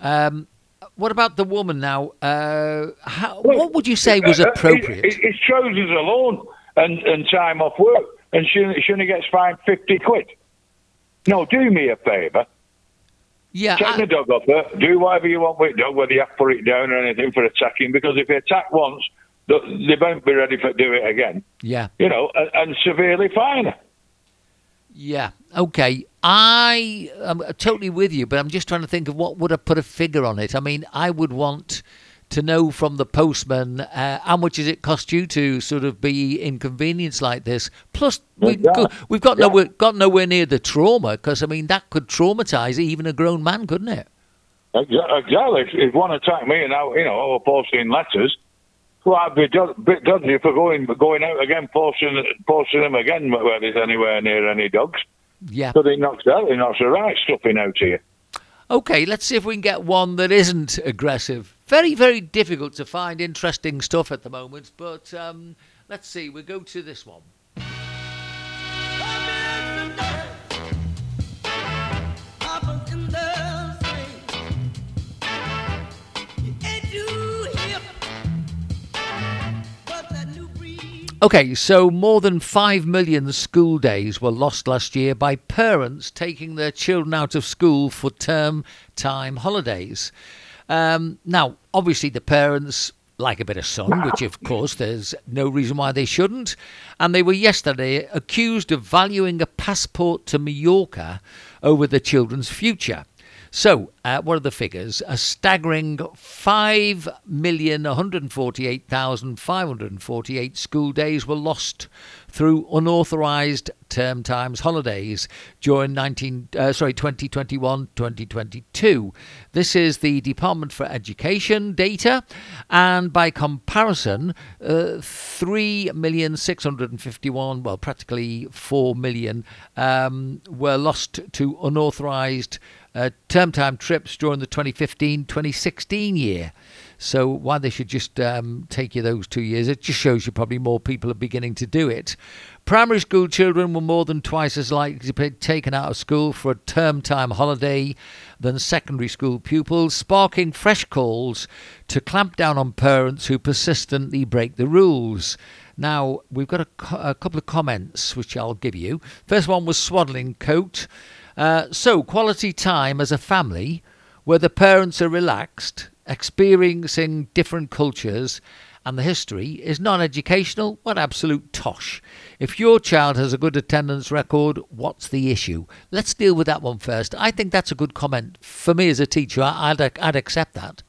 Um, what about the woman now? Uh, how, what would you say was Uh, uh, appropriate? It, it, it's trousers alone and, and time off work, and she, she only gets fined 50 quid. No, do me a favour. Yeah, Take I- the dog off her. Do whatever you want with the dog, whether you have to put it down or anything for attacking, because if you attack once, they won't be ready to do it again. yeah, You know, and, and severely fine yeah. Okay, I am totally with you, but I'm just trying to think of what would I put a figure on it. I mean, I would want to know from the postman uh, how much does it cost you to sort of be inconvenienced like this. Plus, we, Yeah. go, we've got Yeah. nowhere got nowhere near the trauma because I mean that could traumatise even a grown man, couldn't it? Exa- Exactly. If, if one attacked me and I, you know, I was posting letters, well, I'd be a bit dodgy for going going out again, posting posting them again where there's anywhere near any dogs. Yeah. So they knocks out, he knocks the right stuffing out you. Okay, let's see if we can get one that isn't aggressive. Very, very difficult to find interesting stuff at the moment, but um, let's see. We go to this one. Okay, so more than 5 million school days were lost last year by parents taking their children out of school for term time holidays. Um, now, obviously, the parents like a bit of sun, which of course there's no reason why they shouldn't. And they were yesterday accused of valuing a passport to Mallorca over the children's future. So, uh, what are the figures? A staggering 5,148,548 school days were lost through unauthorised term times holidays during 19, uh, sorry, 2021-2022. This is the Department for Education data, and by comparison, uh, 3,651, well, practically 4 million, um, were lost to unauthorised uh, term time trips during the 2015 2016 year. So, why they should just um, take you those two years, it just shows you probably more people are beginning to do it. Primary school children were more than twice as likely to be taken out of school for a term time holiday than secondary school pupils, sparking fresh calls to clamp down on parents who persistently break the rules. Now, we've got a, a couple of comments which I'll give you. First one was Swaddling Coat. Uh, so, quality time as a family where the parents are relaxed, experiencing different cultures, and the history is non educational, what absolute tosh. If your child has a good attendance record, what's the issue? Let's deal with that one first. I think that's a good comment. For me as a teacher, I'd, I'd accept that.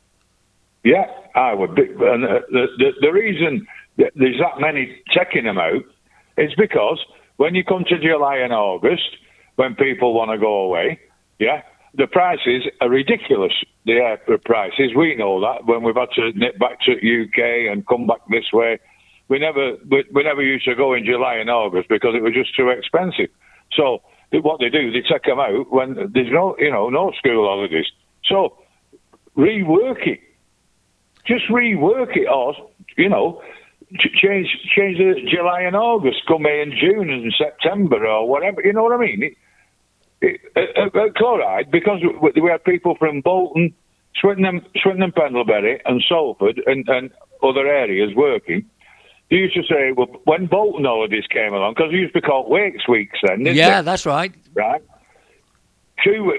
Yeah, I would. Be. And uh, the, the, the reason there's that many checking them out is because when you come to July and August, when people want to go away, yeah, the prices are ridiculous. The air prices, we know that when we've had to nip back to UK and come back this way, we never we, we never used to go in July and August because it was just too expensive. So what they do, they take them out when there's no you know no school holidays. So rework it, just rework it, or you know change change the July and August, come May and June and September or whatever. You know what I mean? It, it, uh, chloride because we had people from Bolton, Swindon, Swindon, Pendlebury, and Salford and, and other areas working. They used to say, well, when Bolton holidays came along, because it used to be called Wakes Weeks then, yeah, that's right. Right. Two,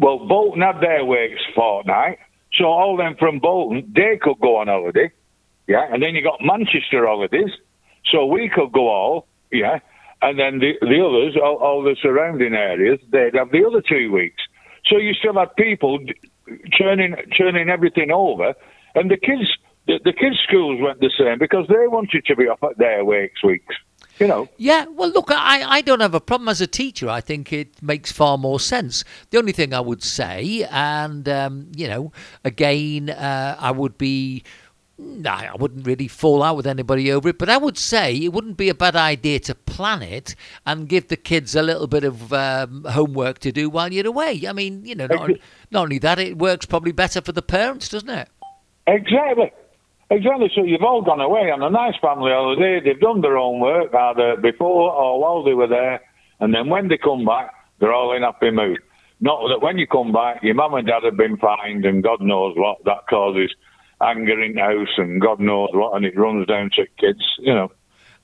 well, Bolton had their Wakes fortnight, so all them from Bolton, they could go on holiday. Yeah, and then you got Manchester holidays, so we could go all, yeah, and then the the others, all, all the surrounding areas, they'd have the other two weeks. So you still had people churning churning everything over, and the kids the, the kids' schools went the same because they wanted to be off at their wakes weeks. You know. Yeah, well, look, I, I don't have a problem as a teacher. I think it makes far more sense. The only thing I would say, and, um, you know, again, uh, I would be I wouldn't really fall out with anybody over it, but I would say it wouldn't be a bad idea to plan it and give the kids a little bit of um, homework to do while you're away. I mean, you know, not, not only that, it works probably better for the parents, doesn't it? Exactly. Exactly. So you've all gone away on a nice family holiday. They've done their own work either before or while they were there, and then when they come back, they're all in happy mood. Not that when you come back, your mum and dad have been fined, and God knows what that causes anger in the house and God knows what, and it runs down to kids, you know.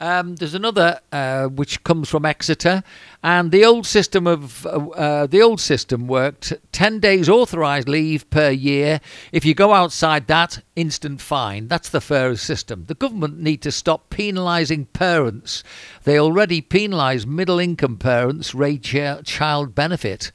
Um, there's another uh, which comes from Exeter, and the old system of uh, uh, the old system worked ten days authorised leave per year. If you go outside that, instant fine. That's the fairest system. The government need to stop penalising parents. They already penalise middle income parents' rate child benefit.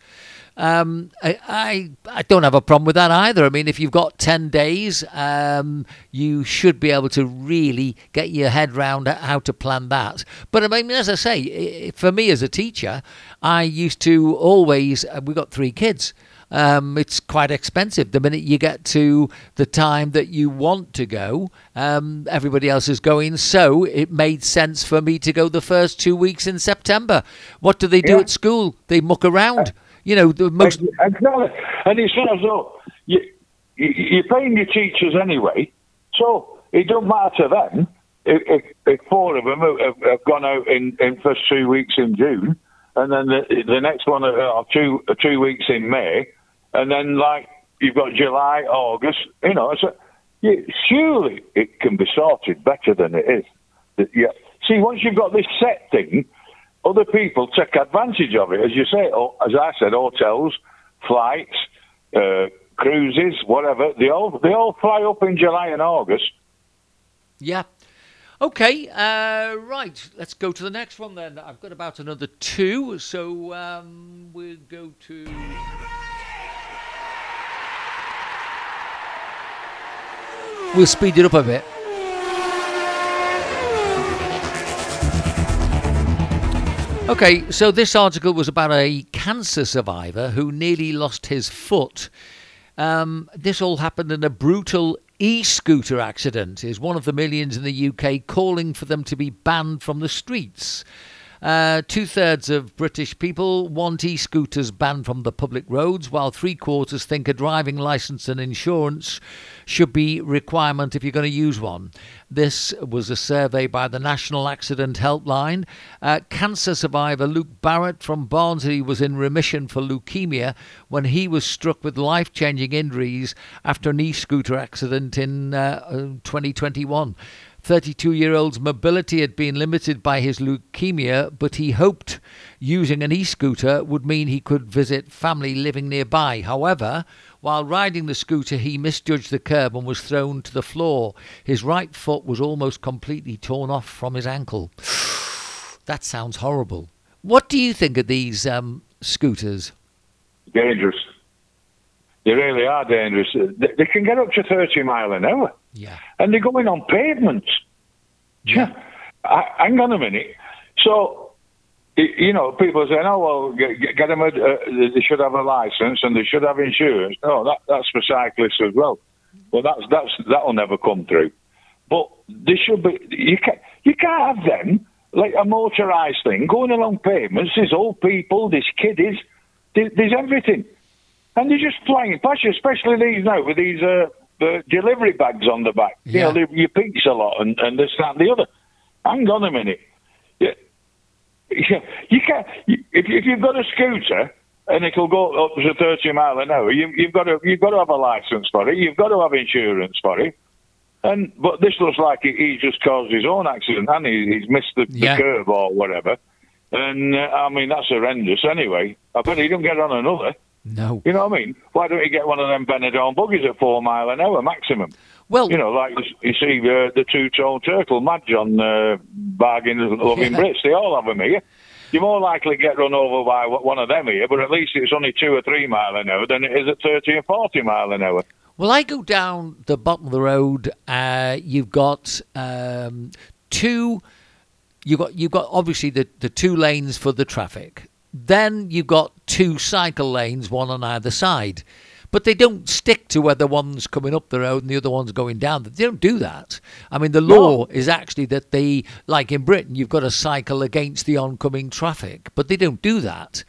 Um, I, I, I don't have a problem with that either. I mean, if you've got ten days, um, you should be able to really get your head round how to plan that. But I mean, as I say, for me as a teacher, I used to always. Uh, we got three kids. Um, it's quite expensive. The minute you get to the time that you want to go, um, everybody else is going. So it made sense for me to go the first two weeks in September. What do they do yeah. at school? They muck around. You know, the most. Exactly. And it's not as you, you're paying your teachers anyway, so it don't matter to them if, if four of them have, gone out in, in first two weeks in June, and then the, the next one are two uh, two weeks in May, and then like you've got July, August. You know, yeah, surely it can be sorted better than it is. Yeah. See, once you've got this set thing, other people take advantage of it. As you say, or, as I said, hotels, flights, uh, cruises, whatever. They all they all fly up in July and August. Yeah. Okay, uh, right. Let's go to the next one then. I've got about another two, so um, we'll go to. We'll speed it up a bit. Okay, so this article was about a cancer survivor who nearly lost his foot. Um, this all happened in a brutal e scooter accident. Is one of the millions in the UK calling for them to be banned from the streets. Uh, Two thirds of British people want e scooters banned from the public roads, while three quarters think a driving licence and insurance should be requirement if you're going to use one. This was a survey by the National Accident Helpline. Uh, cancer survivor Luke Barrett from Barnsley was in remission for leukemia when he was struck with life changing injuries after an e scooter accident in uh, 2021. 32 year old's mobility had been limited by his leukemia, but he hoped using an e scooter would mean he could visit family living nearby. However, while riding the scooter, he misjudged the curb and was thrown to the floor. His right foot was almost completely torn off from his ankle. that sounds horrible. What do you think of these um, scooters? Dangerous. They really are dangerous. They, they can get up to 30 mile an hour. Yeah. And they're going on pavements. Yeah. I, hang on a minute. So, you know, people are saying, oh, well, get, get them a, uh, they should have a license and they should have insurance. No, that, that's for cyclists as well. Well, that's, that's, that'll never come through. But they should be, you can't, you can't have them, like a motorised thing, going along pavements. There's old people, there's kiddies, there's everything. And they're just flying past you, especially these now with these uh, the delivery bags on the back. Yeah. You know, they, you pizza a lot and, and this, that, and the other. Hang on a minute. You, you, can't, if, if you've got a scooter and it'll go up to 30 mile an hour, you, you've got to you've got to have a license for it. You've got to have insurance for it. And but this looks like he, he just caused his own accident, and he, he's missed the, Yeah. the curve or whatever. And uh, I mean that's horrendous. Anyway, I bet he don't get on another. No. You know what I mean? Why don't you get one of them Benidorm buggies at four mile an hour maximum? Well, You know, like you, see uh, the two-tone turtle, Madge on uh, Bargain Loving Yeah. Brits. They all have them here. You're more likely to get run over by one of them here, but at least it's only two or three mile an hour than it is at 30 and 40 mile an hour. Well, I go down the bottom of the road. Uh, you've got um, two. You've got you've got obviously the, the two lanes for the traffic. Then you've got two cycle lanes, one on either side. But they don't stick to whether one's coming up the road and the other one's going down. They don't do that. I mean, the law is actually that they, like in Britain, you've got to cycle against the oncoming traffic, but they don't do that.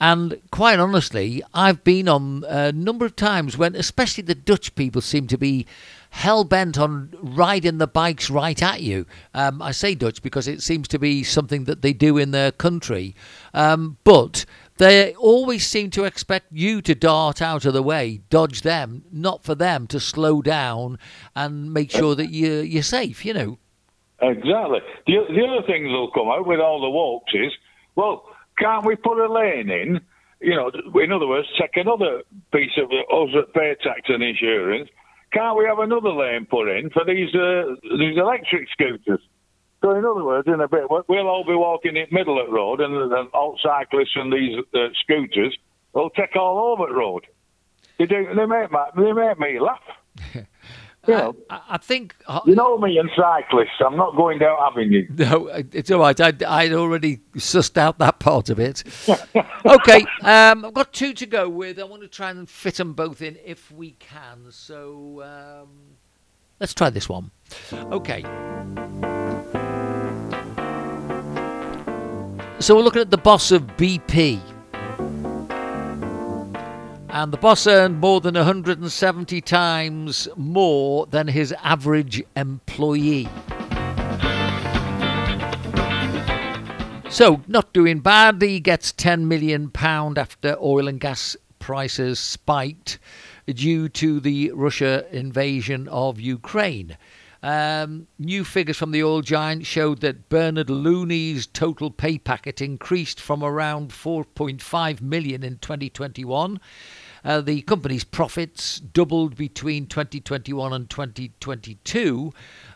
And quite honestly, I've been on a number of times when, especially the Dutch people, seem to be hell bent on riding the bikes right at you. Um, I say Dutch because it seems to be something that they do in their country. Um, but they always seem to expect you to dart out of the way, dodge them, not for them to slow down and make sure that you, you're safe, you know. Exactly. The, the other things that'll come out with all the walks is, well, can't we put a lane in? You know, in other words, take another piece of us that pay tax and insurance. Can't we have another lane put in for these uh, these electric scooters? So, in other words, in a bit, we- we'll all be walking in middle of the road, and the all cyclists and these uh, scooters will take all over the road. They do. They make my, they make me laugh. Know, I, I think uh, you know me and cyclists. I'm not going down Avenue. No, it's all right. I'd, I'd already sussed out that part of it. okay, um, I've got two to go with. I want to try and fit them both in if we can. So um, let's try this one. Okay. So we're looking at the boss of BP. And the boss earned more than 170 times more than his average employee. So, not doing bad. He gets 10 million pound after oil and gas prices spiked due to the Russia invasion of Ukraine. Um, new figures from the oil giant showed that Bernard Looney's total pay packet increased from around 4.5 million in 2021. Uh, the company's profits doubled between 2021 and 2022,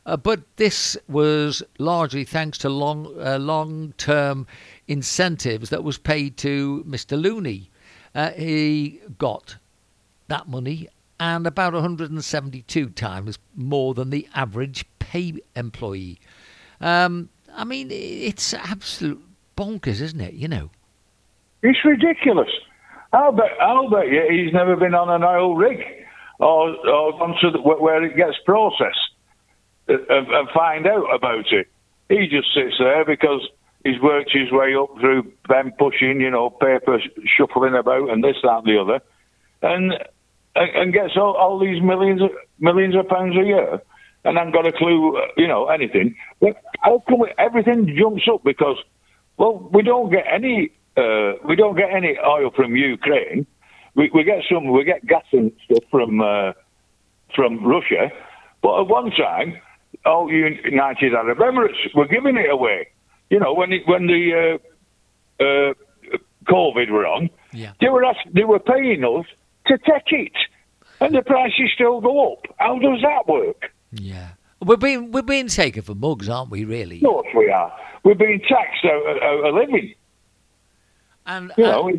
uh, but this was largely thanks to long uh, long-term incentives that was paid to Mr. Looney. Uh, he got that money and about 172 times more than the average pay employee. Um, I mean, it's absolute bonkers, isn't it? You know. It's ridiculous. I'll bet, I'll bet you he's never been on an oil rig or, or gone to the, where it gets processed and, and find out about it. He just sits there because he's worked his way up through them pushing, you know, paper shuffling about and this, that, and the other, and and, gets all, all these millions of, millions of pounds a year, and haven't got a clue, uh, you know, anything. But how come everything jumps up because, well, we don't get any uh, we don't get any oil from Ukraine. We, we get some, we get gas and stuff from uh, from Russia. But at one time, all United Arab Emirates were giving it away. You know, when it, when the uh, uh, COVID were on, Yeah. they were they were paying us to take it, and the prices still go up. How does that work? Yeah. We're being we're being taken for mugs, aren't we? Really. Of course we are. We're being taxed out, out of living. And You uh, know,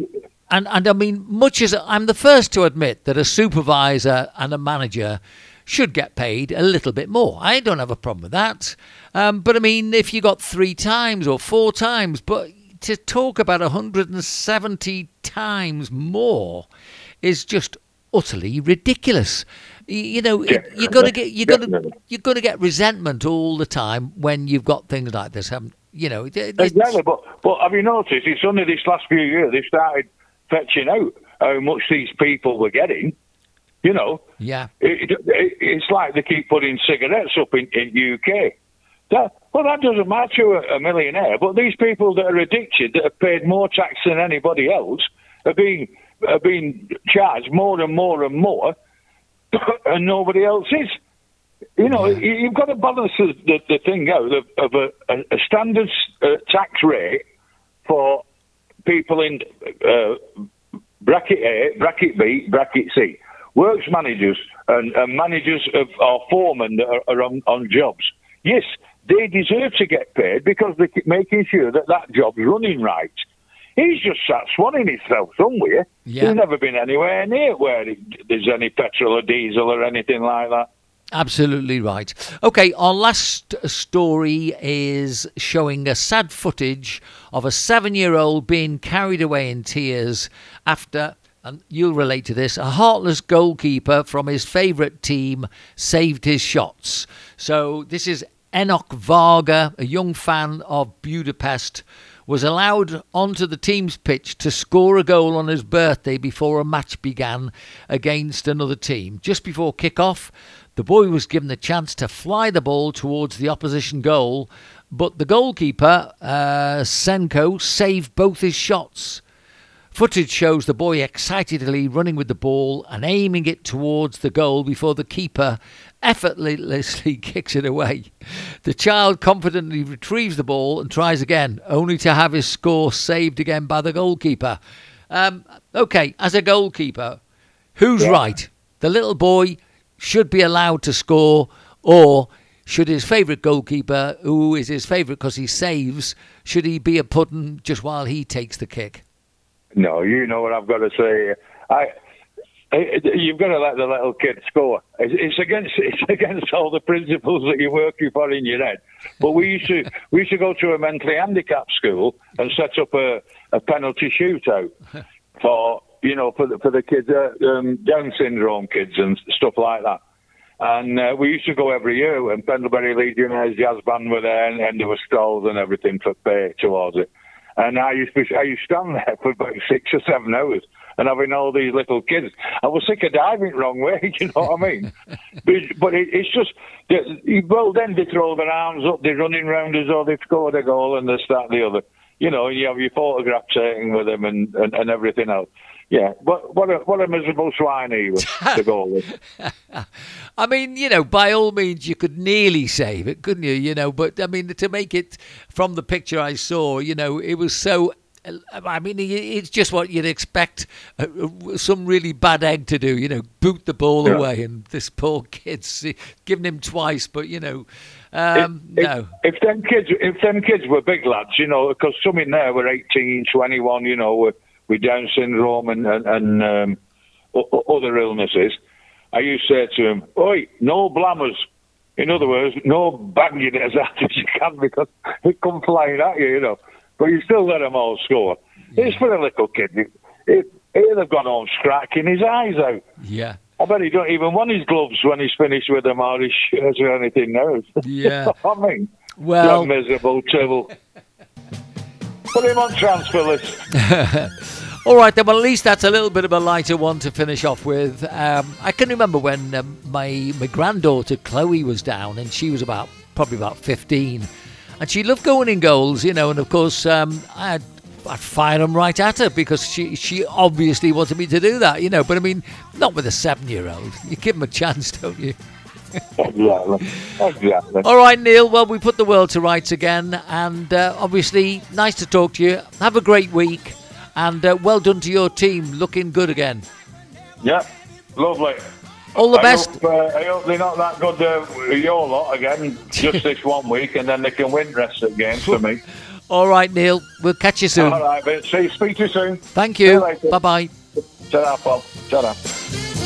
And and I mean, much as I'm the first to admit that a supervisor and a manager should get paid a little bit more. I don't have a problem with that. Um, but I mean, if you got three times or four times, but to talk about 170 times more is just utterly ridiculous. You know, it, you got to get you got to Definitely. you're going to get resentment all the time when you've got things like this. haven't you know, Exactly, but but have you noticed? It's only this last few years they started fetching out how much these people were getting. You know, yeah, it, it, it's like they keep putting cigarettes up in, in UK. That, well, that doesn't matter to a, a millionaire, but these people that are addicted, that have paid more tax than anybody else, are being are being charged more and more and more, and nobody else is. You know, you- you've got to balance the, the, thing out of, of a, a, standard uh, tax rate for people in uh, bracket A, bracket B, bracket C. Works managers and, and managers of or foremen that are, are on, on jobs. Yes, they deserve to get paid because they're making sure that that job's running right. He's just sat swanning himself somewhere. Yeah. He's never been anywhere near where there's any petrol or diesel or anything like that. Absolutely right. Okay, our last story is showing a sad footage of a seven year old being carried away in tears after, and you'll relate to this, a heartless goalkeeper from his favourite team saved his shots. So this is Enoch Varga, a young fan of Budapest, was allowed onto the team's pitch to score a goal on his birthday before a match began against another team. Just before kick-off, the boy was given the chance to fly the ball towards the opposition goal, but the goalkeeper, uh, Senko, saved both his shots. Footage shows the boy excitedly running with the ball and aiming it towards the goal before the keeper effortlessly kicks it away. The child confidently retrieves the ball and tries again, only to have his score saved again by the goalkeeper. Um, okay, as a goalkeeper, who's Yeah. right? The little boy should be allowed to score, or should his favourite goalkeeper, who is his favourite because he saves, should he be a pudding just while he takes the kick? No, you know what I've got to say. I, I you've got to let the little kid score. It's, it's against it's against all the principles that you're working for in your head. But we used to we used to go to a mentally handicapped school and set up a, a penalty shootout for you know for the, for the kids uh, um, Down syndrome kids and stuff like that. And uh, we used to go every year, and Pendlebury Legionnaires Jazz Band were there, and, and there were stalls and everything for pay towards it. And I used to I used to stand there for about six or seven hours and having all these little kids. I was sick of diving wrong way, you know what I mean? but but it, it's just, that- well, then they throw their arms up, they're running round as though they've scored a goal and this, that, the other. You know, you have your photograph taken with them and, and, and everything else. Yeah, but what a, what a miserable swine he was, the goalie. I mean, you know, by all means, you could nearly save it, couldn't you? You know, but I mean, to make it from the picture I saw, you know, it was so. I mean, it's just what you'd expect uh, uh, some really bad egg to do, you know, boot the ball Yeah. away. And this poor kid's giving him twice, but, you know, um, if, no. If them kids, if them kids were big lads, you know, because some in there were 18, 21, you know, with, with Down syndrome and and, and um, other illnesses, I used to say to him, "Oi, no blammers." In other words, no banging it as hard as you can because it come flying at you, you know. But you still let them all score. It's for a little kid. It, it, he'd have gone home scracking his eyes out. Yeah. I bet he don't even want his gloves when he's finished with them or his shirts or anything else. Yeah. I mean, Well- miserable tibble. Put him on transfer list. All right, then. Well, at least that's a little bit of a lighter one to finish off with. Um, I can remember when um, my my granddaughter Chloe was down, and she was about probably about fifteen, and she loved going in goals, you know. And of course, um, I'd I'd fire them right at her because she she obviously wanted me to do that, you know. But I mean, not with a seven year old. You give them a chance, don't you? Exactly. Exactly. All right, Neil. Well, we put the world to rights again, and uh, obviously, nice to talk to you. Have a great week, and uh, well done to your team. Looking good again. Yeah, lovely. All the I best. Hope, uh, I hope they're not that good uh, with your lot again, just this one week, and then they can win rest of the games for me. All right, Neil. We'll catch you soon. All right, see, speak to you soon. Thank you you. Bye bye. Ta-da, Paul. Ta-da.